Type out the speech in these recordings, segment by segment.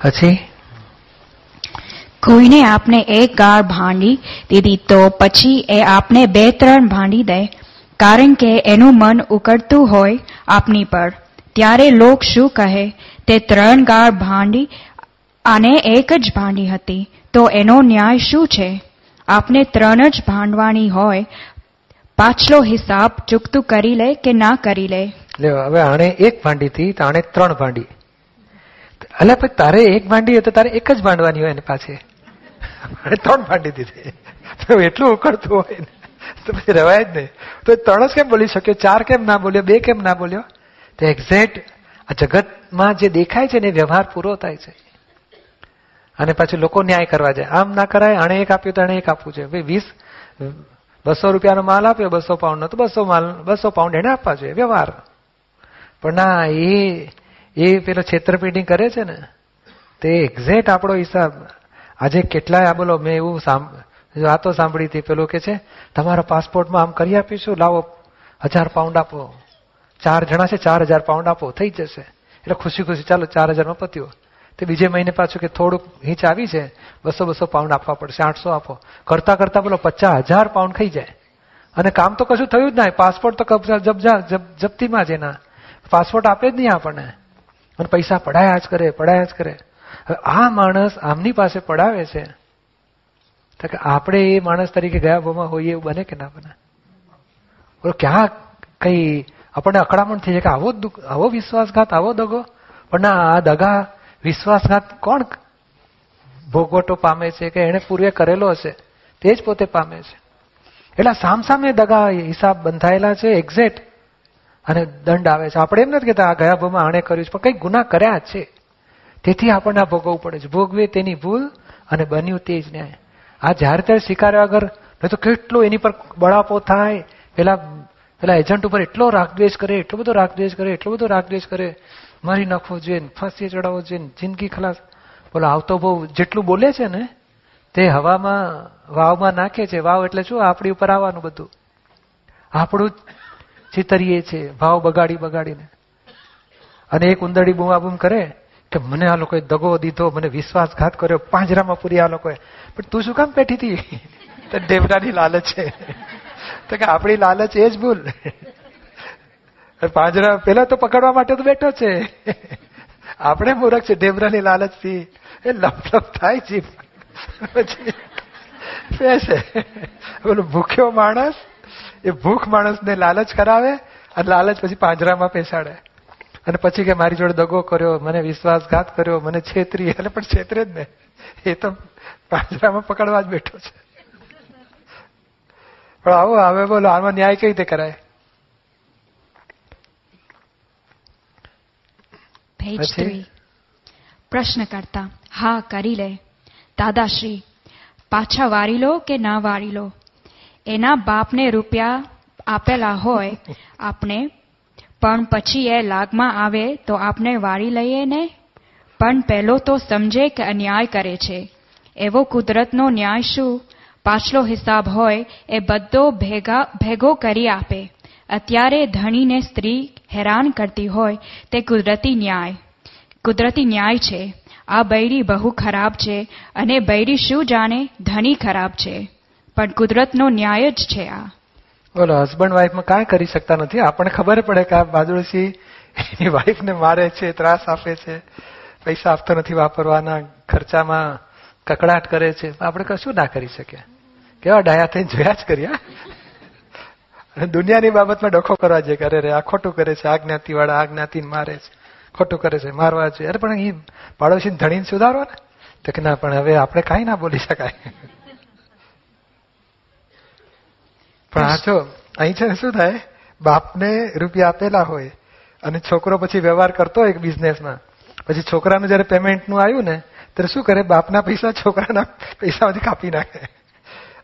પછી? કોઈને આપને એક ગાળ ભાંડી દીધી તો પછી એ આપને બે ત્રણ ભાંડી દે કારણ કે એનું મન ઉકળતું હોય આપની પર. ત્યારે લોક શું કહે? તે ત્રણ ગાળ ભાંડી અને એક જ ભાંડી હતી તો એનો ન્યાય શું છે? આપને ત્રણ જ ભાંડવાની હોય પાછલો હિસાબ ચૂકતું કરી લે કે ના કરી લે? હવે આણે એક ભાંડી હતી તો આણે ત્રણ ભાંડી. એટલે પછી તારે એક ભાંડી હોય તો તારે એક જ ભાંડવાની હોય એને પાછે આણે ત્રણ ભાંડી દીધી. તો એટલું ઉકળતું હોય ને, તો પછી રવાય જ નહીં. તો ત્રણ જ કેમ બોલી શક્યો? ચાર કેમ ના બોલ્યો? બે કેમ ના બોલ્યો? તો એક્ઝેક્ટ આ જગતમાં જે દેખાય છે ને વ્યવહાર પૂરો થાય છે. અને પછી લોકો ન્યાય કરવા જાય. આમ ના કરાય, આણે એક આપ્યું તો આણે એક આપવું છે ભાઈ, વીસ, બસો રૂપિયાનો માલ આપ્યો, બસો પાઉન્ડનો તો બસો માલ, બસો પાઉન્ડ એને આપવા જોઈએ. વ્યવહાર. પણ ના, એ એ પેલો છેતરપિંડી કરે છે ને, તે એક્ઝેક્ટ આપણો હિસાબ. આજે કેટલાય આ બોલો, મેં એવું વાતો સાંભળી હતી, પેલું કે છે, તમારા પાસપોર્ટમાં આમ કરી આપીશું? લાવો, હજાર પાઉન્ડ આપો. ચાર જણા છે, ચાર હજાર પાઉન્ડ આપો, થઈ જશે. એટલે ખુશી ખુશી, ચાલો, ચાર હજારમાં પત્યો. તે બીજે મહિને પાછું કે થોડુંક હિંચ આવી છે, બસો બસો પાઉન્ડ આપવા પડશે, આઠસો આપો. કરતા કરતા બોલો, પચાસ હજાર પાઉન્ડ ખાઈ જાય. અને કામ તો કશું થયું જ ના, પાસપોર્ટ તો જપ્તીમાં જ એના. પાસપોર્ટ આપે જ નહીં આપણને. અને પૈસા પડાયા જ કરે, પડાયા જ કરે. હવે આ માણસ આમની પાસે પડાવે છે. તો કે આપણે એ માણસ તરીકે ગયા ભાવમાં હોઈએ એવું બને કે ના બને? બોલો ક્યાં કઈ આપણને અકળામણ થઈ જાય કે આવો આવો વિશ્વાસઘાત, આવો દગો? પણ ના, આ દગા વિશ્વાસઘાત કોણ ભોગવટો પામે છે કે એને પૂર્વે કરેલો હશે? તે જ પોતે પામે છે. એટલે સામસામે દગા હિસાબ બંધાયેલા છે એક્ઝેક્ટ અને દંડ આવે છે. આપણે એમ નથી કહેતા, આ ગયા ભાવમાં આણે કર્યું છે. પણ કઈ ગુના કર્યા છે. તેથી આપણને આ ભોગવવું પડે છે. ભોગવે તેની ભૂલ અને બન્યું તે જ ન્યાય. આ જ્યારે ત્યારે સ્વીકાર્યા વગર નહીં તો કેટલો એની પર બળાપો થાય. પેલા પેલા એજન્ટ ઉપર એટલો રાગદ્વેષ કરે, એટલો બધો રાગદ્વેષ કરે, એટલો બધો રાગદ્વેષ કરે. મારી નાખવો જોઈએ ફાંસી ચડાવવો જોઈએ જિંદગી ખલાસ. બોલો આવતો બહુ જેટલું બોલે છે ને, તે હવામાં, વાવમાં નાખે છે. વાવ એટલે શું? આપણી ઉપર આવવાનું બધું. આપણું ચિતરીએ છીએ, ભાવ બગાડી બગાડીને. અને એક ઉંદરડી બૂમાબૂમ કરે કે મને આ લોકોએ દગો દીધો, મને વિશ્વાસઘાત કર્યો, પાંજરામાં પૂરી આ લોકોએ. પણ તું શું કામ બેઠી હતી? દેવડાની લાલચ છે. તો કે આપણી લાલચ એ જ ભૂલ. પાંજરા પેલા તો પકડવા માટે તો બેઠો છે. આપણે મૂરખ છે ઢેબરાની લાલચથી. એ લપલપ થાય છે. પછી પેસે બોલો ભૂખ્યો માણસ એ ભૂખ માણસને લાલચ કરાવે અને લાલચ પછી પાંજરામાં પેસાડે. અને પછી કે મારી જોડે દગો કર્યો મને વિશ્વાસઘાત કર્યો મને છેતરી એટલે પણ છેતરે જ ને. એ તો પાંજરામાં પકડવા જ બેઠો છે. પણ આવો હવે બોલો આમાં ન્યાય કઈ રીતે કરાય? પ્રશ્ન કરતા હા કરી લે. દાદાશ્રી પાછા વારી લો કે ના વારી લો? એના બાપને રૂપિયા આપેલા હોય આપણે પણ પછી એ લાગમાં આવે તો આપણે વારી લઈએ ને? પણ પહેલો તો સમજે કે અન્યાય કરે છે. એવો કુદરતનો ન્યાય શું? પાછલો હિસાબ હોય, એ બધો ભેગા, ભેગો કરી આપે. અત્યારે ધણીને સ્ત્રી હેરાન કરતી હોય, તે કુદરતી ન્યાય. કુદરતી ન્યાય છે. આ બૈરી બહુ ખરાબ છે. અને બૈરી શું જાણે? ધણી ખરાબ છે. પણ કુદરતનો ન્યાય જ છે આ. બોલો હસબન્ડ વાઈફમાં કાંઈ કરી શકતા નથી. આપણને ખબર પડે કે આ બાજુડસી એની વાઈફને મારે છે, ત્રાસ આપે છે, પૈસા આપતો નથી વાપરવાના, ખર્ચામાં કકડાટ કરે છે. આપણે કશું ના કરી શકીએ. કેવા ડાયા થઈને જોયા જ કર્યા અને દુનિયાની બાબતમાં ડખો કરવા જે કરે રે આ ખોટું કરે છે, આ જ્ઞાતિવાળા, આ જ્ઞાતિ મારે છે. ખોટું કરે છે, મારવા જોઈએ અરે, પણ એ પાડોશી ધણીને સુધારવા ને. તો કે ના, પણ હવે આપણે કાંઈ ના બોલી શકાય. આ અહીં છે શું થાય? બાપને રૂપિયા આપેલા હોય અને છોકરો પછી વ્યવહાર કરતો હોય બિઝનેસમાં પછી છોકરાનું જયારે પેમેન્ટનું આવ્યું ને, ત્યારે શું કરે? બાપના પૈસા છોકરાના પૈસામાંથી કાપી નાખે.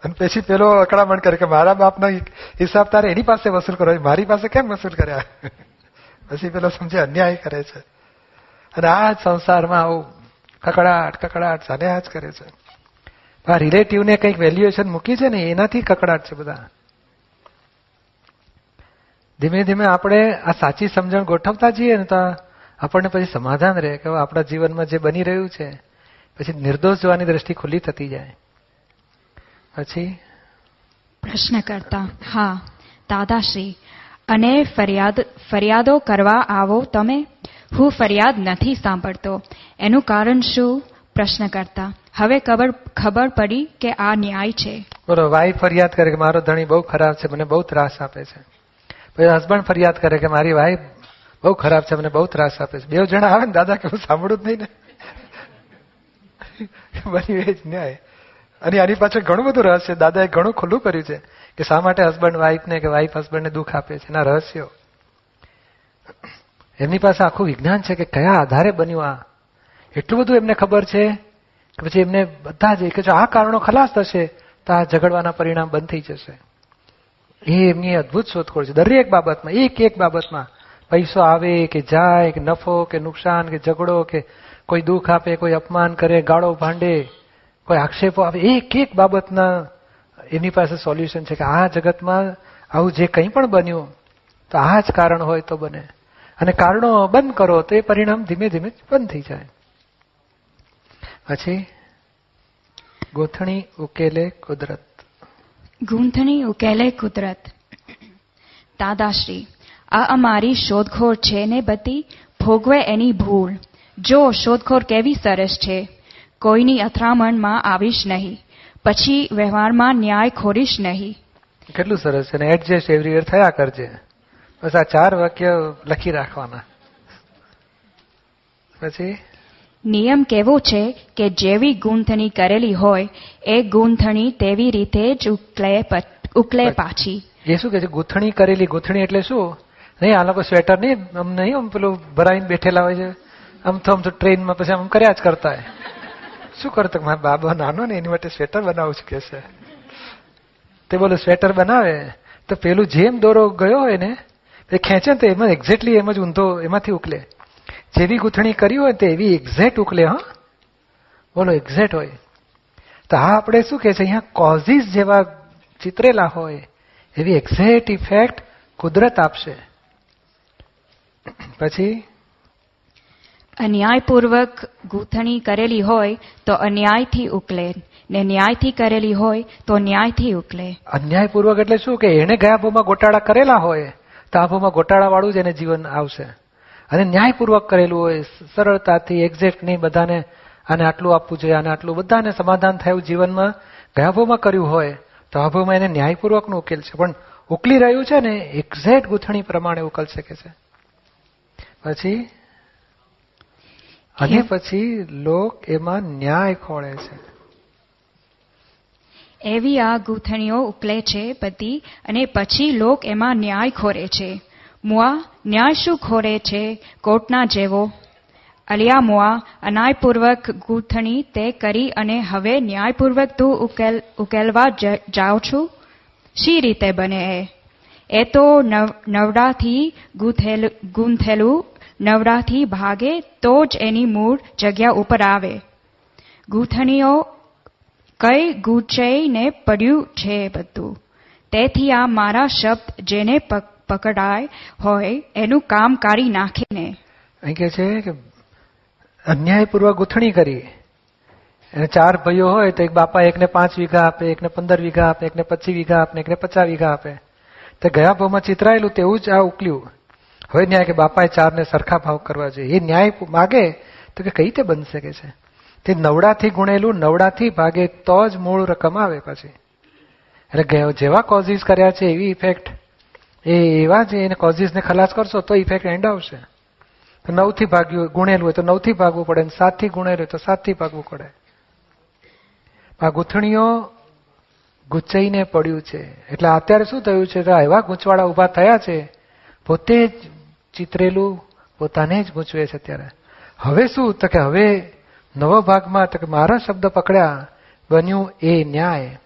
અને પછી પેલો અકળામણ કરે કે મારા બાપનો હિસાબ તારે એની પાસે વસૂલ કરો મારી પાસે કેમ વસૂલ કર્યા? પછી પેલો સમજે અન્યાય કરે છે. અને આ જ સંસારમાં આવું કકડાટ કકડાટ આ જ કરે છે. આ રિલેટિવને કંઈક વેલ્યુએશન મૂકી છે ને, એનાથી કકડાટ છે બધા. ધીમે ધીમે આપણે આ સાચી સમજણ ગોઠવતા જઈએ ને તો આપણને પછી સમાધાન રહે કે આપણા જીવનમાં જે બની રહ્યું છે પછી નિર્દોષ જોવાની દ્રષ્ટિ ખુલ્લી થતી જાય. પછી? પ્રશ્ન કરતા હા દાદાશ્રી અને ફરિયાદ ફરિયાદો કરવા આવો તમે? હું ફરિયાદ નથી સાંભળતો. એનું કારણ શું? પ્રશ્ન કરતા હવે ખબર ખબર પડી કે આ ન્યાય છે. બરોબર વાઈ ફરિયાદ કરે કે મારો ધણી બહુ ખરાબ છે મને બહુ ત્રાસ આપે છે. પછી હસબન્ડ ફરિયાદ કરે કે મારી વાઈફ બહુ ખરાબ છે, મને બહુ ત્રાસ આપે છે. બે જણા આવે ને દાદા કે હું સાંભળું જ નહીં ને. બની એ જ ન્યાય. અને આની પાછળ ઘણું બધું રહસ્ય દાદાએ ઘણું ખુલ્લું કર્યું છે કે શા માટે હસબન્ડ વાઈફને કે વાઈફ હસબન્ડને દુઃખ આપે છે. એના રહસ્યો. એમની પાસે આખું વિજ્ઞાન છે કે કયા આધારે બન્યું આ. એટલું બધું એમને ખબર છે કે પછી એમને બધા જ કે જો આ કારણો ખલાસ થશે તો આ ઝઘડવાના પરિણામ બંધ થઈ જશે. એમની અદભુત શોધખોળ છે. દરેક બાબતમાં, એક એક બાબતમાં પૈસો આવે કે જાય, કે નફો, કે નુકસાન, કે ઝઘડો, કે કોઈ દુઃખ આપે, કોઈ અપમાન કરે, ગાળો ભાંડે, કોઈ આક્ષેપો આવે, એક એક બાબતના એની પાસે સોલ્યુશન છે કે આ જગતમાં આવું જે કંઈ પણ બન્યું, તો આ જ કારણ હોય તો બને. અને કારણો બંધ કરો, તો એ પરિણામ ધીમે ધીમે બંધ થઈ જાય. પછી ગોથણી ઉકેલે કુદરત. ગૂંથણી ઉકેલે કુદરત. દાદાશ્રી, આ અમારી શોધખોળ છે ને બધી ભોગવે એની ભૂલ. જો શોધખોળ કેવી સરસ છે. કોઈની અથડામણમાં આવીશ નહીં. પછી વ્યવહારમાં ન્યાય ખોરીશ નહીં. કેટલું સરસ છે ને એડજસ્ટ એવરી થયા કરજે. બસ આ ચાર વાક્ય લખી રાખવાના. પછી? નિયમ કેવો છે કે જેવી ગૂંથણી કરેલી હોય એ ગૂંથણી તેવી રીતે જ ઉકલે ઉકલે પાછી. એ શું કે છે? ગૂંથણી કરેલી ગૂંથણી એટલે શું? નહીં આ લોકો સ્વેટર નહીં આમ નહીં આમ પેલું ભરાઈને બેઠેલા હોય છે. આમ તો આમ તો ટ્રેનમાં પછી આમ કર્યા જ કરતા હોય. શું કરતો મારા બાબા નાનો ને એની માટે સ્વેટર બનાવું છું કે છે? તે બોલો સ્વેટર બનાવે? તો પેલું જેમ દોરો ગયો હોય ને તે ખેંચે ને તો એમાં એક્ઝેક્ટલી એમ જ ઊંધો એમાંથી ઉકલે. જેવી ગૂંથણી કરી હોય તે એવી એક્ઝેક્ટ ઉકલે હા? બોલો એક્ઝેક્ટ હોય. તો હા આપણે શું કહે છે? અહીંયા કોઝિસ જેવા ચિતરેલા હોય એવી એક્ઝેક્ટ ઇફેક્ટ કુદરત આપશે. પછી? અન્યાયપૂર્વક ગૂંથણી કરેલી હોય તો અન્યાયથી ઉકલે. ને ન્યાયથી કરેલી હોય તો ન્યાયથી ઉકલે. અન્યાયપૂર્વક એટલે શું? કે એને ગયા ભાવમાં ગોટાળા કરેલા હોય તો આ ભાવમાં ગોટાળા વાળું જ એને જીવન આવશે. અને ન્યાયપૂર્વક કરેલું હોય સરળતાથી એક્ઝેક્ટ નહીં બધાને આને આટલું આપવું જોઈએ આને આટલું બધાને સમાધાન થયું જીવનમાં. ગયા કર્યું હોય તો આ ભાવમાં એને ન્યાયપૂર્વકનો ઉકેલ છે. પણ ઉકલી રહ્યું છે ને એક્ઝેક્ટ ગૂંથણી પ્રમાણે ઉકલ શકે છે. પછી અને પછી લોક એમાં ન્યાય ખોળે છે. એવી આ ગૂંથણીઓ ઉકલે છે બધી અને પછી લોક એમાં ન્યાય ખોરે છે. મુઆ ન્યાય શું ખોરે છે કોર્ટના જેવો. અલિયા મુઆ અન્યાયપૂર્વક ગૂંથણી તે કરી અને હવે ન્યાયપૂર્વક તું ઉકેલ, ઉકેલવા જાઉં છું? શી રીતે બને એ? એ તો નવ- નવડાથી ગૂંથેલું ગૂંથેલું, નવડાથી ભાગે તો જ એની મૂળ જગ્યા ઉપર આવે. ગૂંથણીઓ કઈ ગૂંચાઈને પડ્યું છે બધું. તેથી આ મારા શબ્દ જેને પક- પકડાય હોય, એનું કામ કાઢી નાખીને. અહીં કે છે કે અન્યાયપૂર્વક ગૂંથણી કરી. અને ચાર ભાઈઓ હોય તો એક બાપા એકને પાંચ વીઘા આપે, એકને પંદર વીઘા આપે, એકને પચીસ વીઘા આપે, એકને પચાસ વીઘા આપે. તો ગયા ભાવમાં ચિતરાયેલું તેવું જ આ ઉકલ્યું. હવે ન્યાય કે બાપાએ ચારને સરખા ભાવ કરવા જોઈએ. એ ન્યાય માગે તો કે કઈ રીતે બની શકે છે? તે નવડાથી ગુણેલું, નવડાથી ભાગે તો જ મૂળ રકમ આવે પછી. એટલે જેવા કોઝિસ કર્યા છે, એવી ઇફેક્ટ એ એવા જ એને કોઝિસને ખલાસ કરશો તો ઇફેક્ટ એન્ડ આવશે. તો નવથી ભાગ્યું, ગુણેલું હોય તો નવથી ભાગવું પડે અને સાતથી ગુણેલું હોય તો સાતથી ભાગવું પડે. આ ગૂંથણીઓ ગૂંચાઈને પડ્યું છે. એટલે અત્યારે શું થયું છે? એવા ગૂંચવાળા ઊભા થયા છે, પોતે જ ચિતરેલું, પોતાને જ ગૂંચવે છે અત્યારે. હવે શું? તો કે હવે નવો ભાગમાં, તો કે મારા શબ્દ પકડ્યા, બન્યું એ ન્યાય.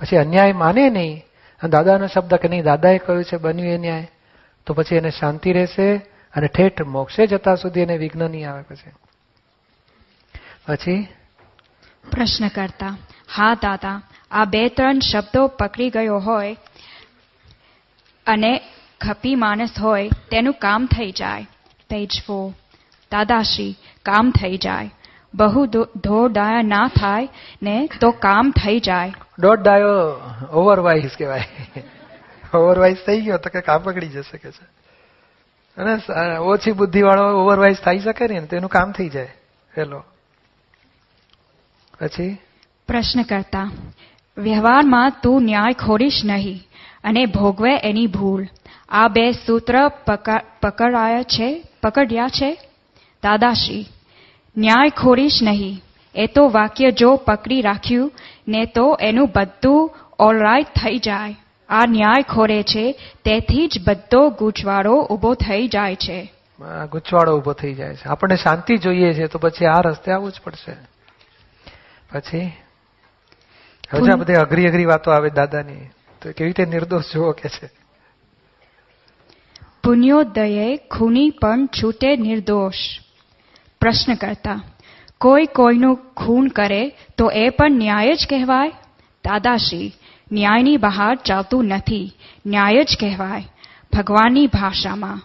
પછી અન્યાય માને નહીં દાદાનો શબ્દ કે નહીં? દાદાએ કહ્યું છે, બન્યું એ ન્યાય. તો પછી એને શાંતિ રહેશે અને ઠેઠ મોક્ષે જતા સુધી એને વિઘ્ન નહીં આવે પછી. પછી? પ્રશ્ન કરતા, હા, દાદા, આ બે ત્રણ શબ્દો પકડી ગયો હોય અને ખપી માણસ હોય, તેનું કામ થઈ જાય. પેજ ફોર દાદાશ્રી, કામ થઈ જાય. બહુ ધોડાયા ના થાય ને તો કામ થઈ જાય. દોઢ ડાયો ઓવરવાઇઝ કહેવાય. ઓવરવાઇઝ થઈ ગયો તો કે કામ પકડી જશે કે છે. અને ઓછી બુદ્ધિ વાળો ઓવરવાઇઝ થઈ શકે ને, તો એનું કામ થઈ જાય. હેલો. પછી? પ્રશ્ન કરતા વ્યવહારમાં તું ન્યાય ખોરીશ નહીં અને ભોગવે એની ભૂલ. આ બે સૂત્ર પકડાયા છે, પકડ્યા છે? દાદાશ્રી, ન્યાય ખોરીશ નહીં. એ તો વાક્ય જો પકડી રાખ્યું ને તો એનું બધું ઓલરાઈટ થઈ જાય. આ ન્યાય ખોરે છે તેથી જ બધો ગૂંચવાડો ઊભો થઈ જાય છે. ગૂંચવાડો ઊભો થઈ જાય છે. આપણને શાંતિ જોઈએ છે તો પછી આ રસ્તે આવવું જ પડશે. પછી? હવે આ બધી અઘરી અઘરી વાતો આવે દાદાની તો કેવી રીતે નિર્દોષ જુઓ કે છે? પુણ્યોદયે ખૂની પણ છૂટે નિર્દોષ. પ્રશ્ન કરતા કોઈ કોઈનું ખૂન કરે તો એ પણ ન્યાય જ કહેવાય? દાદાશ્રી, ન્યાયની બહાર ચાલતું નથી, ન્યાય જ કહેવાય. ભગવાનની ભાષામાં,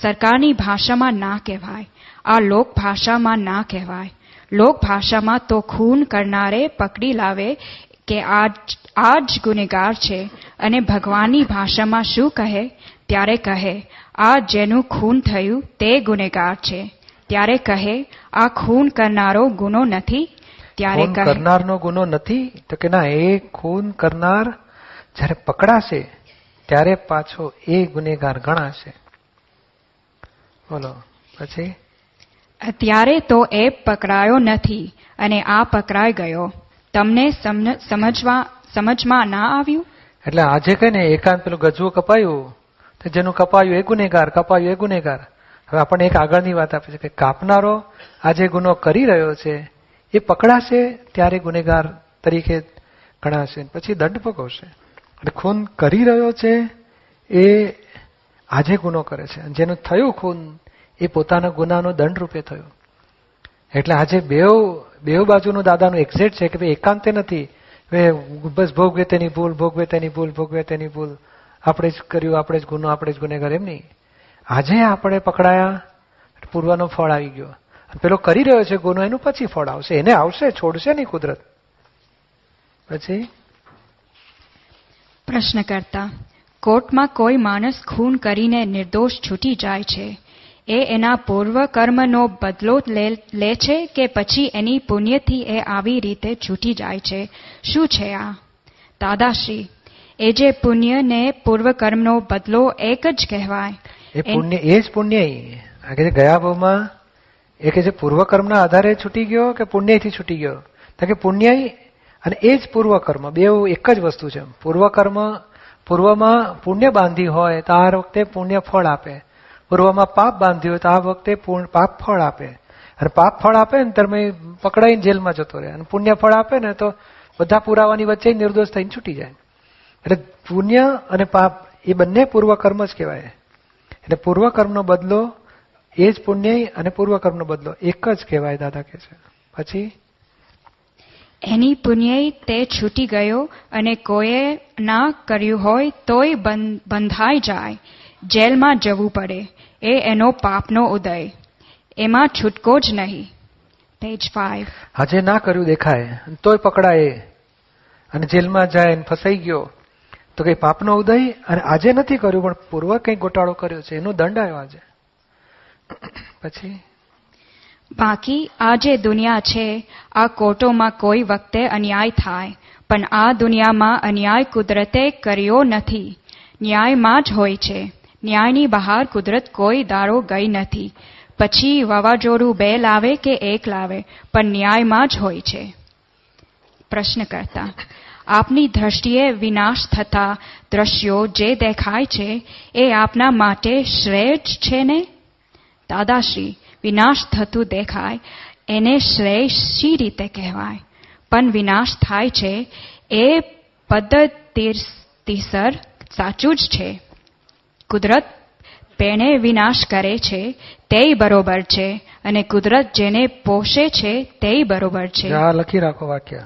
સરકારની ભાષામાં ના કહેવાય. આ લોકભાષામાં ના કહેવાય. લોક ભાષામાં તો ખૂન કરનારે પકડી લાવે કે આ જ ગુનેગાર છે અને ભગવાનની ભાષામાં શું કહે? ત્યારે કહે, આ જેનું ખૂન થયું તે ગુનેગાર છે. ત્યારે કહે આ ખૂન કરનારો ગુનો નથી. ત્યારે કહે કરનારનો ગુનો નથી? તો કે ના એ ખૂન કરનાર જ્યારે પકડાશે ત્યારે પાછો એ ગુનેગાર ગણાશે. બોલો પછી? અત્યારે તો એ પકડાયો નથી અને આ પકડાઈ ગયો. તમને સમજવા સમજમાં ના આવ્યું? એટલે આજે કઈ ને એકાંત પેલું ગજવું કપાયું તો જેનું કપાયું એ ગુનેગાર કપાયું એ ગુનેગાર. હવે આપણને એક આગળની વાત આપે છે કે કાપનારો આજે ગુનો કરી રહ્યો છે, એ પકડાશે ત્યારે ગુનેગાર તરીકે ગણાશે પછી દંડ ભોગવશે. ખૂન કરી રહ્યો છે, એ આજે ગુનો કરે છે. જેનું થયું ખૂન, એ પોતાના ગુનાનો દંડ રૂપે થયું. એટલે આજે બેવ બેવ બાજુનું દાદાનું એક્ઝેટ છે કે ભાઈ એકાંતે નથી. બસ ભોગવે તેની ભૂલ, ભોગવે તેની ભૂલ, ભોગવે તેની ભૂલ. આપણે જ કર્યું, આપણે જ ગુનો, આપણે જ ગુનેગાર, એમ નહીં. આજે આપણે પકડાયા? પૂર્વનો ફળ આવી ગયો. પેલો કરી રહ્યો છે ગુનો, એનું પછી ફળ આવશે. એને આવશે, છોડશે નહીં કુદરત. પછી? પ્રશ્ન કરતા કોર્ટમાં કોઈ માણસ ખૂન કરીને નિર્દોષ છૂટી જાય છે. એ એના પૂર્વ કર્મનો બદલો લે છે કે પછી એની પુણ્યથી એ આવી રીતે છૂટી જાય છે? શું છે આ? દાદાશ્રી, એ જે પુણ્યને પૂર્વકર્મનો પૂર્વ કર્મનો બદલો એક જ કહેવાય. એ પુણ્ય, એ જ પુણ્ય આ કે ગયા ભાવમાં એ કે જે પૂર્વકર્મના આધારે છૂટી ગયો કે પુણ્યથી છૂટી ગયો? તો કે પુણ્ય અને એ જ પૂર્વકર્મ, બે એક જ વસ્તુ છે. પૂર્વકર્મ, પૂર્વમાં પુણ્ય બાંધી હોય તો આ વખતે પુણ્ય ફળ આપે. પૂર્વમાં પાપ બાંધ્યું હોય તો આ વખતે પાપ ફળ આપે. અને પાપ ફળ આપે ને તમે પકડાઈને જેલમાં જતો રહે અને પુણ્ય ફળ આપે ને તો બધા પુરાવાની વચ્ચે નિર્દોષ થઈને છૂટી જાય. એટલે પુણ્ય અને પાપ એ બંને પૂર્વકર્મ જ કહેવાય. એટલે પૂર્વકર્મનો બદલો એ જ પુણ્ય અને પૂર્વકર્મનો બદલો એક જ કહેવાય દાદા કે છે. પછી? એની પુણ્ય તે છૂટી ગયો અને કોઈએ ના કર્યું હોય તોય બંધાઈ જાય. જેલમાં જવું પડે. એ એનો પાપનો ઉદય. એમાં છૂટકો જ નહીં. પેજ ફાઈવ હજે ના કર્યું દેખાય. તોય પકડાય અને જેલમાં જાય અને ફસાઈ ગયો. તો કઈ પાપનો ઉદય અને આજે નથી કર્યું, પણ પૂર્વ કઈ ગોટાળો કર્યો છે, એનો દંડ આવ્યો આજે. પછી? બાકી આ જે દુનિયા છે, આ કોર્ટોમાં કોઈ વખતે અન્યાય થાય, પણ આ દુનિયામાં અન્યાય કુદરતે કર્યો નથી. ન્યાયમાં જ હોય છે. ન્યાયની બહાર કુદરત કોઈ દારો ગઈ નથી. પછી વાવાઝોડું બે લાવે કે એક લાવે, પણ ન્યાયમાં જ હોય છે. પ્રશ્ન કરતા આપની દ્રષ્ટિએ વિનાશ થતા દ્રશ્યો જે દેખાય છે, એ આપના માટે શ્રેય છે ને? દાદાશ્રી, વિનાશ થતું દેખાય, એને શ્રેય શી રીતે કહેવાય? પણ વિનાશ થાય છે, એ પદ્ધતિસર સાચું જ છે. કુદરત પેણે વિનાશ કરે છે તે બરોબર છે, અને કુદરત જેને પોષે છે તે બરોબર છે. લખી રાખો વાક્ય.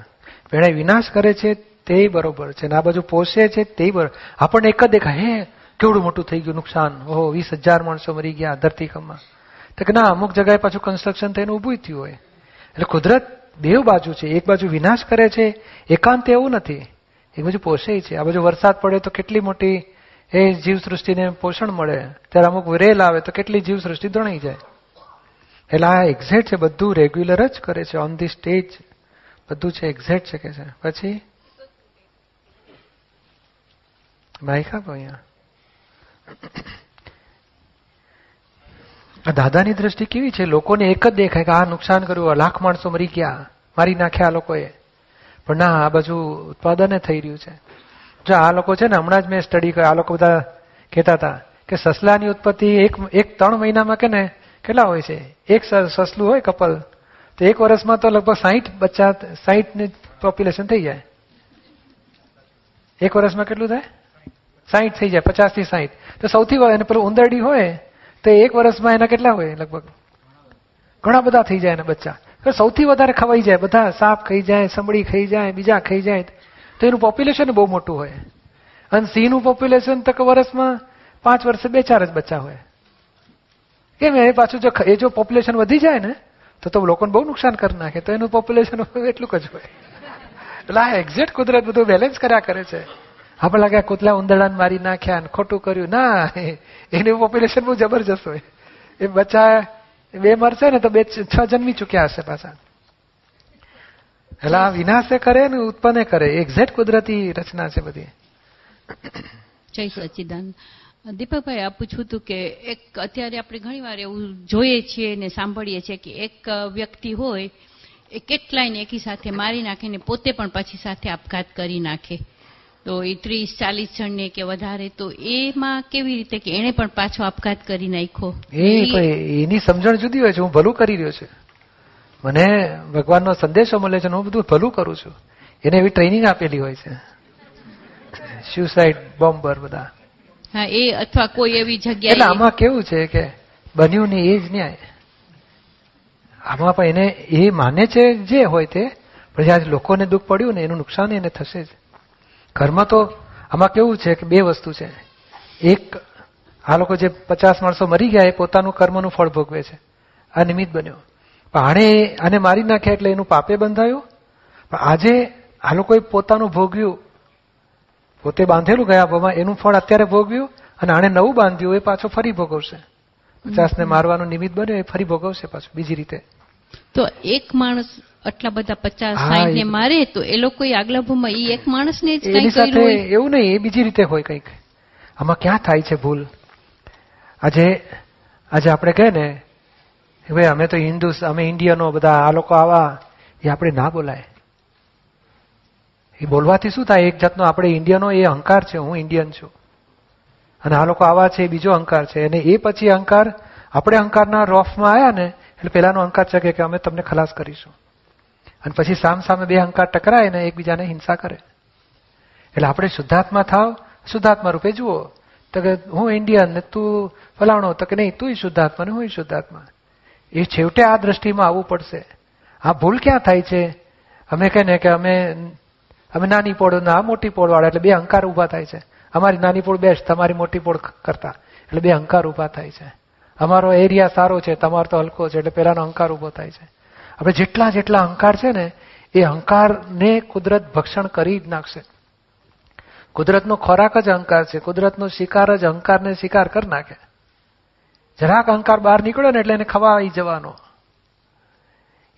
પેણે વિનાશ કરે છે તે બરોબર છે ને આ બાજુ પોષે છે તે બરોબર. આપણને એક જ દેખાય, હે, કેવડું મોટું થઈ ગયું નુકસાન? ઓહો, વીસ હજાર માણસો મરી ગયા ધરતીકંપમાં. તો કે ના, અમુક જગાએ પાછું કન્સ્ટ્રક્શન થઈને ઊભું થયું હોય. એટલે કુદરત બેવ બાજુ છે, એક બાજુ વિનાશ કરે છે, એકાંત એવું નથી. એક બાજુ પોષે છે. આ બાજુ વરસાદ પડે તો કેટલી મોટી એ જીવસૃષ્ટિને પોષણ મળે. ત્યારે અમુક રેલ આવે તો કેટલી જીવસૃષ્ટિ દણાઈ જાય. એટલે આ એક્ઝેક્ટ છે, બધું રેગ્યુલર જ કરે છે ઓન ધી સ્ટેજ બધું છે એક્ઝેક્ટ છે કે છે. પછી? માઇક આપો અહીંયા દાદાની દ્રષ્ટિ કેવી છે? લોકોને એક જ દેખાય કે આ નુકસાન કર્યું લાખ માણસો મરી ગયા, મારી નાખ્યા આ લોકોએ. પણ ના, આ બાજુ ઉત્પાદન થઈ રહ્યું છે. જો આ લોકો છે ને, હમણાં જ મેં સ્ટડી કર્યો, આ લોકો બધા કહેતા હતા કે સસલાની ઉત્પત્તિ એક એક ત્રણ મહિનામાં કે ને, કેટલા હોય છે? એક સસલું હોય કપલ. તો એક વર્ષમાં તો લગભગ સાહીઠ બચ્ચા સાહીઠની પોપ્યુલેશન થઈ જાય. એક વર્ષમાં કેટલું થાય? સાહીઠ થઈ જાય પચાસથી સાહીઠ તો સૌથી એને પેલું ઉંદરડી હોય, તો એક વર્ષમાં એના કેટલા હોય, લગભગ? ઘણા બધા થઈ જાય એના બચ્ચા. સૌથી વધારે ખવાઈ જાય, બધા સાપ ખાઈ જાય સમડી ખાઈ જાય, બીજા ખાઈ જાય, તો એનું પોપ્યુલેશન બહુ મોટું હોય. અને સિંહનું પોપ્યુલેશન તો વર્ષમાં પાંચ વર્ષે બે ચાર જ બચ્ચા હોય. કેમ એ પાછું જો એ જો પોપ્યુલેશન વધી જાય ને, તો તો લોકોને બહુ નુકસાન કરી નાખે. તો એનું પોપ્યુલેશન એટલું જ હોય. એટલે આ એક્ઝેક્ટ કુદરત બધું બેલેન્સ કર્યા કરે છે. આપણે લાગે કૂતલા ઉંદરડાને મારી નાખ્યા ને ખોટું કર્યું. ના, એનું પોપ્યુલેશન બહુ જબરજસ્ત હોય. એ બચ્ચા બે મરશે ને તો બે છ જન્મી ચુક્યા હશે પાછા. એટલે આ વિનાશે કરે ને ઉત્પન્ન કરે. એક્ઝેક્ટ કુદરતી રચના છે બધી. જય સચિદાન. દીપકભાઈ, આ પૂછવું હતું કે એક અત્યારે આપણે ઘણીવાર એવું જોઈએ છીએ ને સાંભળીએ છીએ કે એક વ્યક્તિ હોય, એ કેટલાય એકી સાથે મારી નાખે ને પોતે પણ પછી સાથે આપઘાત કરી નાખે. તો એ ત્રીસ ચાલીસ જણને કે વધારે તો એમાં કેવી રીતે કે એને પણ પાછો આપઘાત કરી નાખ્યો? એ એની સમજણ જુદી હોય છે હું ભલું કરી રહ્યો છું. મને ભગવાનનો સંદેશો મળે છે હું બધું ભલું કરું છું. એને એવી ટ્રેનિંગ આપેલી હોય છે. સ્યુસાઇડ બોમ્બર બધા. હા એ અથવા કોઈ એવી જગ્યા એટલે આમાં કેવું છે કે બન્યું ને એ જ ન્યાય. આમાં પણ એને એ માને છે જે હોય તે પછી આજ લોકોને દુઃખ પડ્યું ને એનું નુકસાન એને થશે જ. ઘરમાં તો આમાં કેવું છે કે બે વસ્તુ છે. એક, આ લોકો જે પચાસ માણસો મરી ગયા એ પોતાનું કર્મનું ફળ ભોગવે છે. આ નિમિત્ત બન્યો. પણ આણે આને મારી નાખ્યા એટલે એનું પાપે બંધાયું? પણ આજે આ લોકોએ પોતાનું ભોગવ્યું પોતે બાંધેલું ગયા ભાવમાં એનું ફળ અત્યારે ભોગવ્યું અને આણે નવું બાંધ્યું, એ પાછો ફરી ભોગવશે. પચાસને મારવાનું નિમિત્ત બન્યો, એ ફરી ભોગવશે પાછું, બીજી રીતે. તો એક માણસ આટલા બધા પચાસ સાઈઠ ને મારે તો એ લોકો આગલા ભૂમાં એ એક માણસને જ એની સાથે એવું નહીં એ બીજી રીતે હોય કંઈક. આમાં ક્યાં થાય છે ભૂલ? આજે આજે આપણે કહે ને ભાઈ અમે તો હિન્દુ અમે ઇન્ડિયનો બધા આ લોકો આવા એ આપણે ના બોલાય. એ બોલવાથી શું થાય? એક જાતનો આપણે ઇન્ડિયનો એ અહંકાર છે હું ઇન્ડિયન છું. અને આ લોકો આવા છે એ બીજો અહંકાર છે. અને એ પછી અહંકાર આપણે અહંકારના રોફમાં આવ્યા ને એટલે પેલાનો અહંકાર છે કે અમે તમને ખલાસ કરીશું. અને પછી સામ સામે બે અહંકાર ટકરાય ને એકબીજાને હિંસા કરે. એટલે આપણે શુદ્ધાત્મા થાવ, શુદ્ધાત્મા રૂપે જુઓ. તો કે હું ઇન્ડિયન ને તું ફલાણો, તો કે નહીં, તું શુદ્ધાત્મા ને હું શુદ્ધાત્મા. એ છેવટે આ દ્રષ્ટિમાં આવવું પડશે. આ ભૂલ ક્યાં થાય છે? અમે કહે ને કે અમે અમે નાની પોળ ના મોટી પોળ વાળા એટલે બે અહંકાર ઊભા થાય છે. અમારી નાની પોળ બેસ્ટ, તમારી મોટી પોળ કરતા. એટલે બે અહંકાર ઊભા થાય છે. અમારો એરિયા સારો છે, તમારો તો હલકો છે, એટલે પેલાનો અહંકાર ઊભો થાય છે. આપણે જેટલા જેટલા અહંકાર છે ને, એ અહંકારને કુદરત ભક્ષણ કરી જ નાખશે. કુદરતનો ખોરાક જ અહંકાર છે, કુદરતનો શિકાર જ અહંકારને શિકાર કરી નાખે. જરાક અહંકાર બહાર નીકળ્યો ને એટલે એને ખવાઈ જવાનો.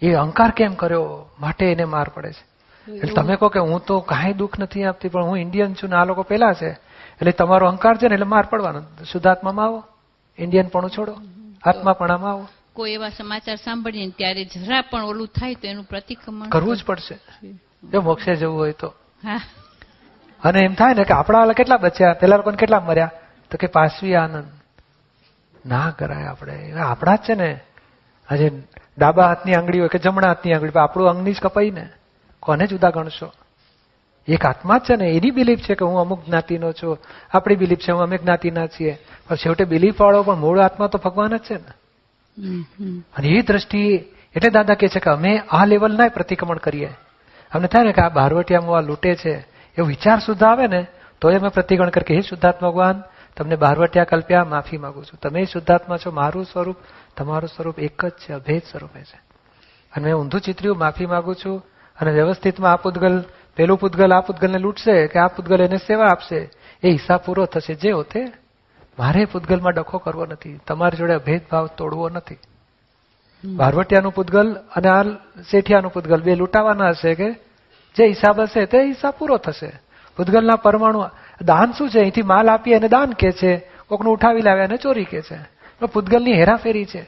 એ અહંકાર કેમ કર્યો? માટે એને માર પડે છે. એટલે તમે કહો કે હું તો કાંઈ દુઃખ નથી આપતી, પણ હું ઇન્ડિયન છું ને આ લોકો પેલા છે. એટલે તમારો અહંકાર છે ને એટલે માર પડવાનો. શુદ્ધાત્મામાં આવો. ઇન્ડિયન પણ છોડો આત્માપણામાં આવો. કોઈ એવા સમાચાર સાંભળીએ ત્યારે જરા પણ ઓલું થાય તો એનું પ્રતિક્રમણ કરવું જ પડશે. જો મોક્ષે જવું હોય તો. અને એમ થાય ને કે આપણા કેટલા બચ્યા પેલા લોકોને કેટલા મર્યા? તો કે પાસવી આનંદ. ના કરાય આપણે. આપણા જ છે ને. આજે ડાબા હાથની આંગળી હોય કે જમણા હાથની આંગળી આપણું અંગની જ કપાઈ ને. કોને જુદા ગણશો? એક આત્મા જ છે ને. એની બિલીફ છે કે હું અમુક જ્ઞાતિનો છું. આપણી બિલીફ છે હું અમે જ્ઞાતિના છીએ. પણ છેવટે બિલીફ વાળો પણ મૂળ આત્મા તો ભગવાન જ છે ને. અને એ દ્રષ્ટિ એટલે દાદા કે છે કે અમે આ લેવલના પ્રતિક્રમણ કરીએ. અમને થાય ને કે આ બારવટિયામાં આ લૂંટે છે, એવો વિચાર સુધા આવે ને તો અમે પ્રતિક્રમણ કરીએ હે શુદ્ધાત્મા ભગવાન, તમને બારવટિયા કલ્પ્યા, માફી માંગુ છું. તમે શુદ્ધાત્મા છો, મારું સ્વરૂપ, તમારું સ્વરૂપ એક જ છે, અભેદ સ્વરૂપે છે. અને મેં ઊંધું ચિત્ર્યું, માફી માંગુ છું. અને વ્યવસ્થિતમાં આ પૂતગલ, પેલું પૂતગલ, આ પૂતગલને લૂંટશે કે આ પૂતગલ એને સેવા આપશે. એ હિસાબ પૂરો થશે, જે હોતે મારે પૂતગલમાં ડખો કરવો નથી. તમારી જોડે ભેદભાવ તોડવો નથી. ભારવટિયાનું પૂતગલ અને આ શેઠિયાનું પૂતગલ બે લૂંટાવાના હશે કે જે હિસાબ હશે તે હિસાબ પૂરો થશે. પૂતગલના પરમાણુ દાન શું છે? અહીંથી માલ આપીએ અને દાન કે છે. કોકનું ઉઠાવી લાવે અને ચોરી કે છે. પૂતગલની હેરાફેરી છે.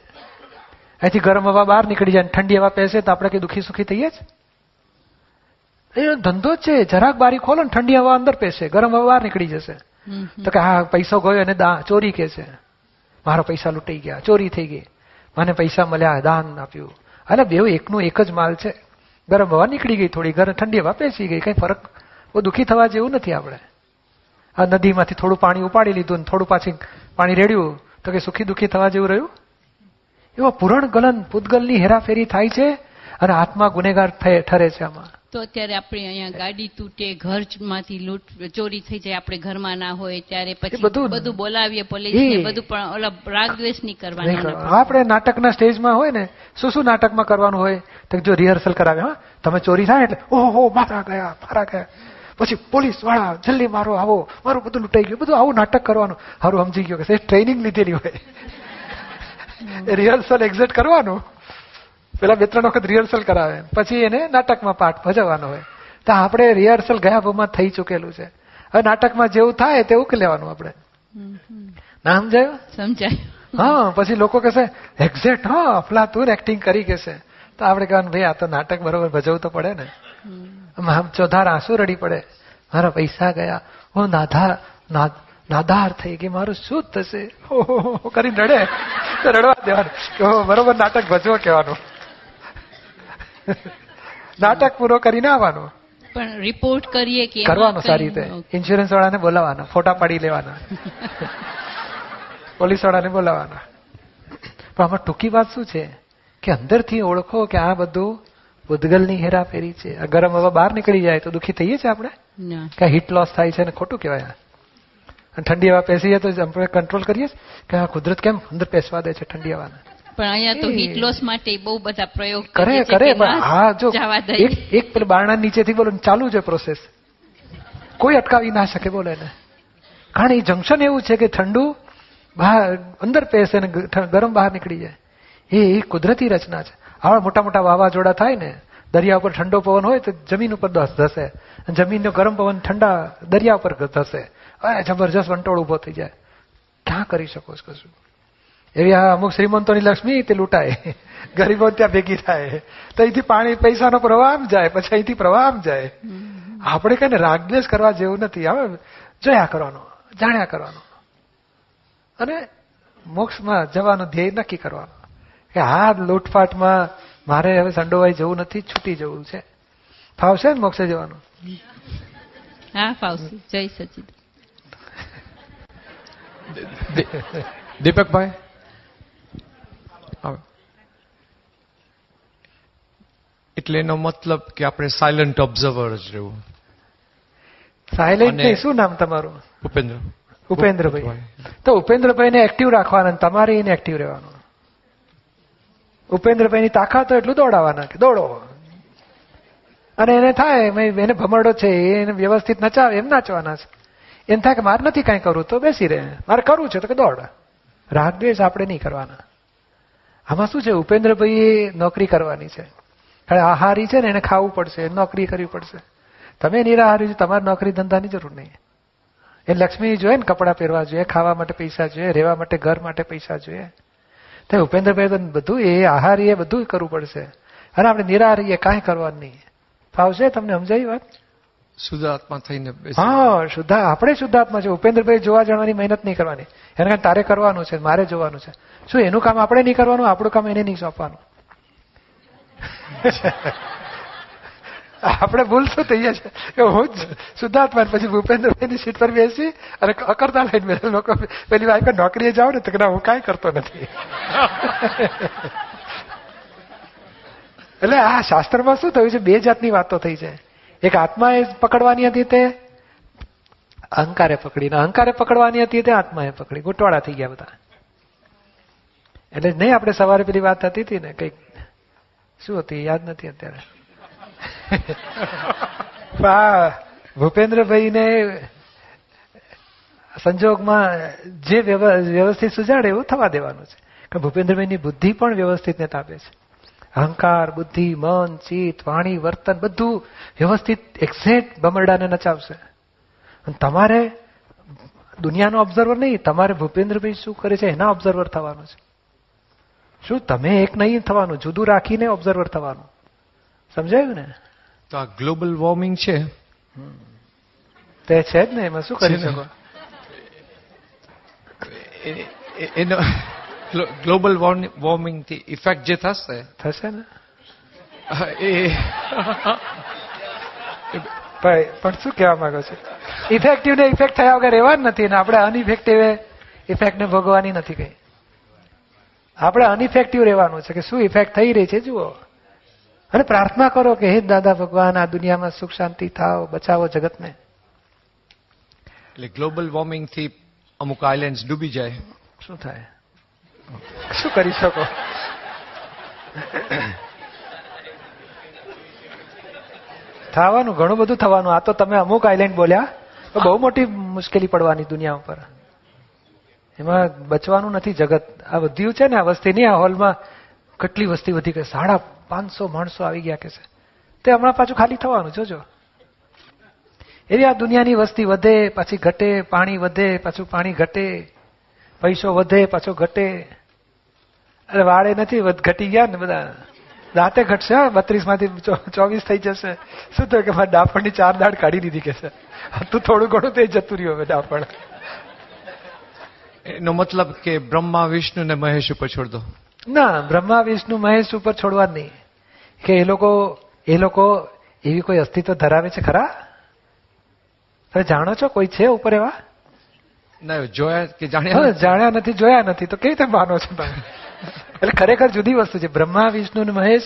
અહીંથી ગરમ હવા બહાર નીકળી જાય ઠંડી હવા પહેશે તો આપણે કઈ દુઃખી સુખી થઈએ જ? એનો ધંધો છે. જરાક બારી ખોલો ને ઠંડી હવા અંદર પેશે ગરમ હવા બહાર નીકળી જશે. તો કે હા, પૈસો ગયો અને દા ચોરી કે છે. મારો પૈસા લૂંટાઈ ગયા, ચોરી થઈ ગઈ. મને પૈસા મળ્યા, દાન આપ્યું. અને બે એકનું એક જ માલ છે. ગરમ હવા નીકળી ગઈ થોડી, ગરમ ઠંડી હવા પેસી ગઈ, કઈ ફરક બહુ દુઃખી થવા જેવું નથી આપણે. આ નદીમાંથી થોડું પાણી ઉપાડી લીધું થોડું પાછી પાણી રેડ્યું, તો કે સુખી દુઃખી થવા જેવું રહ્યું? એવા પુરણ ગલન, પૂતગલની હેરાફેરી થાય છે અને આત્મા ગુનેગાર ઠરે છે આમાં. તો અત્યારે આપણે અહીંયા ગાડી તૂટે ઘરમાંથી લૂંટ ચોરી થઈ જાય આપણે ઘરમાં ના હોય ત્યારે પછી બધું- બોલાવીએ પોલીસ બધું પણ ઓલા રાગ દ્વેષ નહીં કરવાનું. આપણે નાટકના સ્ટેજમાં હોય ને શું શું નાટકમાં કરવાનું હોય તો જો રિહર્સલ કરાવે હા? તમે ચોરી થાય એટલે ઓહો મારા ગયા મારા ગયા. પછી પોલીસવાળા જલ્દી મારો આવો મારું બધું લૂંટાઈ ગયું બધું આવું નાટક કરવાનું. સારું સમજી ગયો કે ટ્રેનિંગ લીધેલી હોય. રિહર્સલ એક્ઝેક્ટ કરવાનું. પેલા બે ત્રણ વખત રિહર્સલ કરાવે. પછી એને નાટકમાં પાઠ ભજવવાનો હોય. તો આપણે રિહર્સલ ગયા ભાવમાં થઈ ચૂકેલું છે. હવે નાટકમાં જેવું થાય તેવું કે લેવાનું આપણે. ના સમજાયું? સમજાય. હા પછી લોકો કહેશે એક્ઝેક્ટ હા અફલાતુન એક્ટિંગ કરી કહેશે તો આપણે કહેવાનું ભાઈ આ તો નાટક બરોબર ભજવું તો પડે ને. આમ ચોધાર આંસુ રડી પડે. મારા પૈસા ગયા. હું નાધાર ના- નાદાર થઈ ગઈ. મારું શું થશે? કરીને રડે. તો રડવા દેવાનું. બરોબર નાટક ભજવો કહેવાનું. નાટક પૂરો કરીને આવવાનું. પણ રિપોર્ટ કરીએ કે કરવાનો સારી રીતે. ઇન્સ્યોરન્સ વાળાને બોલાવવાના ફોટા પાડી લેવાના. પોલીસ વાળાને બોલાવવાના. પણ આમાં ટૂંકી વાત શું છે? કે અંદરથી ઓળખો કે આ બધું ઉદગલની હેરાફેરી છે. ગરમ હવા બહાર નીકળી જાય તો દુઃખી થઈએ છીએ આપણે. કે હીટ લોસ થાય છે ને ખોટું કહેવાય અને ઠંડી હવા પેસીએ તો આપણે કંટ્રોલ કરીએ કે આ કુદરત કેમ અંદર પેસવા દે છે ઠંડી હવાને? પણ અહીંયા તો હીટ લોસ માટે બહુ બધા પ્રયોગ કરે કરે પણ હા જો એક એક પેલા બારણા નીચેથી બોલો ચાલુ છે પ્રોસેસ કોઈ અટકાવી ના શકે બોલે ને કારણ એ જંકશન એવું છે કે ઠંડુ બહાર અંદર પેસે ને ગરમ બહાર નીકળી જાય. એ એ કુદરતી રચના છે. આવા મોટા મોટા વાવાઝોડા થાય ને દરિયા ઉપર ઠંડો પવન હોય તો જમીન ઉપર ધસ. ધસે જમીનનો ગરમ પવન ઠંડા દરિયા ઉપર ધસે. અરે જબરજસ્ત વંટોળ ઊભો થઈ જાય. ક્યાં કરી શકો છો કશું? એવી આ અમુક શ્રીમંતોની લક્ષ્મી તે લૂંટાય. ગરીબો ત્યાં ભેગી થાય. તો અહીંથી પાણી પૈસાનો પ્રવાહ આમ જાય પછી અહીંથી પ્રવાહ આમ જાય. આપણે કઈ રાગદ્વેષ કરવા જેવું નથી. હવે જોયા કરવાનો જાણ્યા કરવાનો. અને મોક્ષમાં જવાનું ધ્યેય નક્કી કરવાનું. કે આ લૂંટફાટમાં મારે હવે સંડોવાઈ જવું નથી છૂટી જવું છે. ફાવશે ને મોક્ષે જવાનું? હા ફાવશે. જય સચિદ દીપકભાઈ? આવો. એટલે એનો મતલબ કે આપણે સાયલન્ટ ઓબ્ઝર્વર જ રહેવું. સાયલેન્ટ શું નામ તમારું? ઉપેન્દ્ર. ઉપેન્દ્રભાઈ. તો ઉપેન્દ્રભાઈને એક્ટિવ રાખવાના તમારે એને એક્ટિવ રહેવાનું. ઉપેન્દ્રભાઈની તાકાત એટલું દોડાવાના કે દોડો. અને એને થાય એને ભમરડો છે એને વ્યવસ્થિત નચાવે એમ નાચવાના છે. એમ થાય કે મારે નથી કાંઈ કરવું તો બેસી રહે. મારે કરવું છે તો કે દોડ. રાગ દ્વેષ આપણે નહીં કરવાના. આમાં શું છે? ઉપેન્દ્રભાઈ નોકરી કરવાની છે. હવે આહારી છે ને એને ખાવું પડશે, નોકરી કરવી પડશે. તમે નિરાહારી છો, તમારે નોકરી ધંધાની જરૂર નહીં. એ લક્ષ્મી જોઈએ ને કપડાં પહેરવા જોઈએ, ખાવા માટે પૈસા જોઈએ, રહેવા માટે ઘર માટે પૈસા જોઈએ. તો ઉપેન્દ્રભાઈ તો બધું એ આહારી એ બધું કરવું પડશે. અને આપણે નિરાહારી એ કાંઈ કરવાનું નહીં. ફાવશે તમને સમજાવી વાત? શુદ્ધ આત્મા થઈને હા, શુદ્ધા, આપણે શુદ્ધાત્મા છે ઉપેન્દ્રભાઈ જોવા જવાની મહેનત નહીં કરવાની. એને કારણે તારે કરવાનું છે, મારે જોવાનું છે. શું એનું કામ આપણે નહીં કરવાનું? આપણું કામ એને નહીં સોંપવાનું? આપણે ભૂલ શું થઈએ છે? કે હું જ શુદ્ધાત્મા પછી ભૂપેન્દ્રભાઈની સીટ પર બેસી અને અકર્તા લઈને લોકો પેલી વાઈફ નોકરીએ જાઓ ને? તો કે હું કાંઈ કરતો નથી. એટલે આ શાસ્ત્રમાં શું થયું છે? બે જાતની વાતો થઈ છે. એક આત્માએ પકડવાની હતી તે? અહંકારે પકડીને. અહંકારે પકડવાની હતી તે આત્માએ પકડી. ગોટવાળા થઈ ગયા બધા. એટલે નહીં આપણે સવારે પેલી વાત થતી હતી ને કંઈક શું હતી? યાદ નથી અત્યારે. આ ભૂપેન્દ્રભાઈને સંજોગમાં જે વ્યવ- વ્યવસ્થિત સુજાડે એવું થવા દેવાનું છે. કે ભૂપેન્દ્રભાઈની બુદ્ધિ પણ વ્યવસ્થિતને તાપે છે. અહંકાર બુદ્ધિ મન ચિત્ત વાણી વર્તન બધું વ્યવસ્થિત એક્ઝેક્ટ બમરડાને નચાવશે. અને તમારે દુનિયાનો ઓબ્ઝર્વર નહીં તમારે ભૂપેન્દ્રભાઈ શું કરે છે એના ઓબ્ઝર્વર થવાનું છે. શું તમે એક નહીં થવાનું જુદું રાખીને ઓબ્ઝર્વર થવાનું. સમજાયું ને? તો આ ગ્લોબલ વોર્મિંગ છે. તે છે જ ને એમાં શું કરી શકો? એનો ગ્લોબલ વોર્મિંગથી ઇફેક્ટ જે થશે? થશે ને? એ. પણ પણ શું કહેવા માંગો છો? ઇફેક્ટિવ ને ઇફેક્ટ થયા વગર રહેવા જ નથી ને આપણે અનઇફેક્ટિવ ઇફેક્ટ ને ભોગવાની નથી કઈ. આપણે અનઇફેક્ટિવ રહેવાનું છે કે શું ઇફેક્ટ થઈ રહી છે જુઓ. અને પ્રાર્થના કરો કે હે દાદા ભગવાન આ દુનિયામાં સુખ શાંતિ થાવ બચાવો જગતને. એટલે ગ્લોબલ વોર્મિંગથી અમુક આઇલેન્ડ ડૂબી જાય. શું થાય? શું કરી શકો? થવાનું, ઘણું બધું થવાનું. આ તો તમે અમુક આઈલેન્ડ બોલ્યા. બહુ મોટી મુશ્કેલી પડવાની દુનિયા ઉપર. એમાં બચવાનું નથી જગત. આ વધ્યું છે ને, આ વસ્તી નહીં, આ હોલમાં કેટલી વસ્તી વધી ગઈ. સાડા પાંચસો માણસો આવી ગયા કે છે. તે હમણાં પાછું ખાલી થવાનું, જોજો. એવી આ દુનિયાની વસ્તી વધે, પાછી ઘટે, પાણી વધે, પાછું પાણી ઘટે, પૈસો વધે, પાછો ઘટે. અરે વાળે નથી વધ- ઘટી ગયા ને બધા. દાંતે ઘટશે બત્રીસમાંથી ચોવીસ થઈ જશે. શું થયું કે મારે ડાફણની ચાર દાડ કાઢી દીધી કે છે? તું થોડું ઘણું તે જતું રહ્યું હવે દાપણ એનો મતલબ કે બ્રહ્મા વિષ્ણુ ને મહેશ ઉપર છોડ દો. ના બ્રહ્મા વિષ્ણુ મહેશ ઉપર છોડવા જ નહીં. કે એ લોકો એ લોકો એવી કોઈ અસ્તિત્વ ધરાવે છે ખરા? તમે જાણો છો કોઈ છે ઉપર એવા? ના જોયા કે જાણ્યા જાણ્યા નથી જોયા નથી. તો કેવી રીતે માનો છો તમે? એટલે ખરેખર જુદી વસ્તુ છે. બ્રહ્મા, વિષ્ણુ અને મહેશ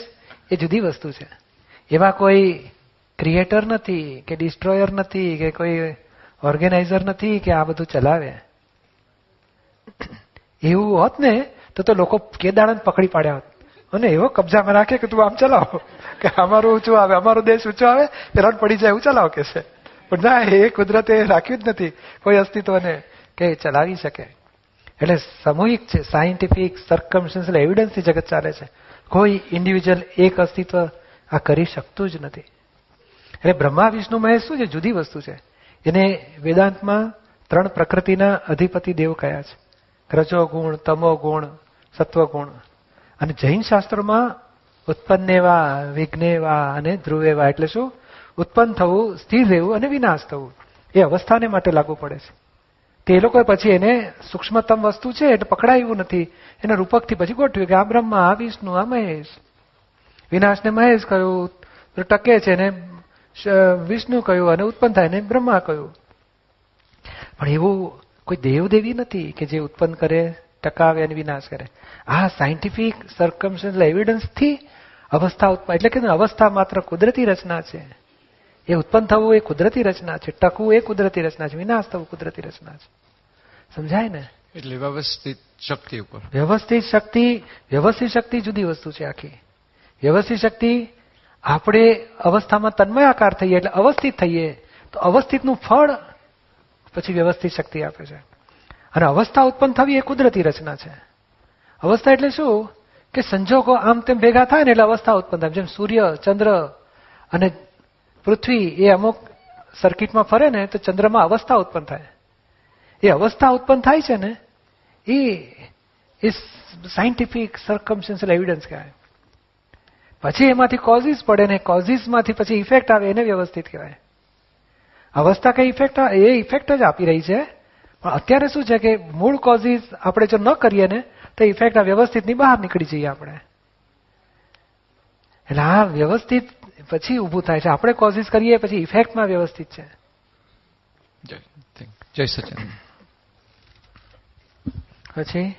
એ જુદી વસ્તુ છે. એમાં કોઈ ક્રિએટર નથી કે ડિસ્ટ્રોયર નથી કે કોઈ ઓર્ગેનાઇઝર નથી કે આ બધું ચલાવે. એવું હોત ને તો તો લોકો કેદાણને પકડી પાડ્યા હોત. અને એવો કબજામાં રાખે કે તું આમ ચલાવો. કે અમારું ઊંચું આવે, અમારો દેશ ઊંચો આવે પેલા પડી જાય એવું ચલાવો કે છે. પણ ના, એ કુદરતે રાખ્યું જ નથી. કોઈ અસ્તિત્વને કે ચલાવી શકે. એટલે સામૂહિક છે સાયન્ટિફિક સર્કમસ્ટન્શિયલ એવિડન્સથી જગત ચાલે છે. કોઈ ઇન્ડિવિજ્યુઅલ એક અસ્તિત્વ આ કરી શકતું જ નથી. એટલે બ્રહ્મા, વિષ્ણુ, મહેશ શું છે? જુદી વસ્તુ છે. એને વેદાંતમાં ત્રણ પ્રકૃતિના અધિપતિ દેવ કયા છે. રજો ગુણ તમો ગુણ સત્વ ગુણ અને જૈન શાસ્ત્રોમાં ઉત્પન્નેવા, વિઘ્નેવા અને ધ્રુવેવા એટલે શું? ઉત્પન્ન થવું, સ્થિર રહેવું અને વિનાશ થવું. એ અવસ્થાને માટે લાગુ પડે છે. તે લોકોએ પછી એને સૂક્ષ્મતમ વસ્તુ છે, એટલે પકડાયું નથી. એના રૂપકથી પછી ગોઠવ્યું કે આ બ્રહ્મા, આ વિષ્ણુ, આ મહેશ. વિનાશને મહેશ કહ્યું ટકે છે એને વિષ્ણુ કહ્યું અને ઉત્પન્ન થાય ને બ્રહ્મા કહ્યું. પણ એવું કોઈ દેવદેવી નથી કે જે ઉત્પન્ન કરે, ટકાવે અને વિનાશ કરે. આ સાયન્ટિફિક સર્કમસ્ટન્શિયલ એવિડન્સથી અવસ્થા ઉત્પન્ન એટલે કે અવસ્થા માત્ર કુદરતી રચના છે. એ ઉત્પન્ન થવું એ કુદરતી રચના છે ટકવું એ કુદરતી રચના છે વિનાશ થવું કુદરતી રચના છે. સમજાય ને? એટલે વ્યવસ્થિત શક્તિ ઉપર. વ્યવસ્થિત શક્તિ વ્યવસ્થિત શક્તિ જુદી વસ્તુ છે આખી. વ્યવસ્થિત શક્તિ આપણે અવસ્થામાં તન્મયાકાર થઈએ એટલે અવસ્થિત થઈએ તો અવસ્થિતનું ફળ પછી વ્યવસ્થિત શક્તિ આપે છે. અને અવસ્થા ઉત્પન્ન થવી એ કુદરતી રચના છે. અવસ્થા એટલે શું? કે સંજોગો આમ તેમ ભેગા થાય ને એટલે અવસ્થા ઉત્પન્ન થાય. જેમ સૂર્ય ચંદ્ર અને પૃથ્વી એ અમુક સર્કિટમાં ફરે ને તો ચંદ્રમાં અવસ્થા ઉત્પન્ન થાય. એ અવસ્થા ઉત્પન્ન થાય છે ને, એ એ સાયન્ટિફિક સર્કમસ્ટન્શિયલ એવિડન્સ કહેવાય. પછી એમાંથી કોઝિસ પડે ને કોઝિસમાંથી પછી ઇફેક્ટ આવે એને વ્યવસ્થિત કહેવાય. અવસ્થા કઈ ઇફેક્ટ એ ઇફેક્ટ જ આપી રહી છે. પણ અત્યારે શું છે કે મૂળ કોઝિસ આપણે જો ન કરીએ ને, તો ઇફેક્ટ આ વ્યવસ્થિતની બહાર નીકળી જઈએ આપણે. એટલે આ વ્યવસ્થિત પછી ઊભું થાય છે. આપણે કોઝિસ કરીએ પછી ઇફેક્ટમાં વ્યવસ્થિત છે. જય સચિન. પછી?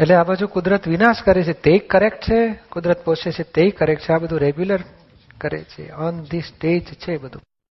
એટલે આ બાજુ કુદરત વિનાશ કરે છે. તે કરેક્ટ છે. કુદરત પોષે છે. તે કરેક્ટ છે. આ બધું રેગ્યુલર કરે છે. ઓન ધી સ્ટેજ છે બધું.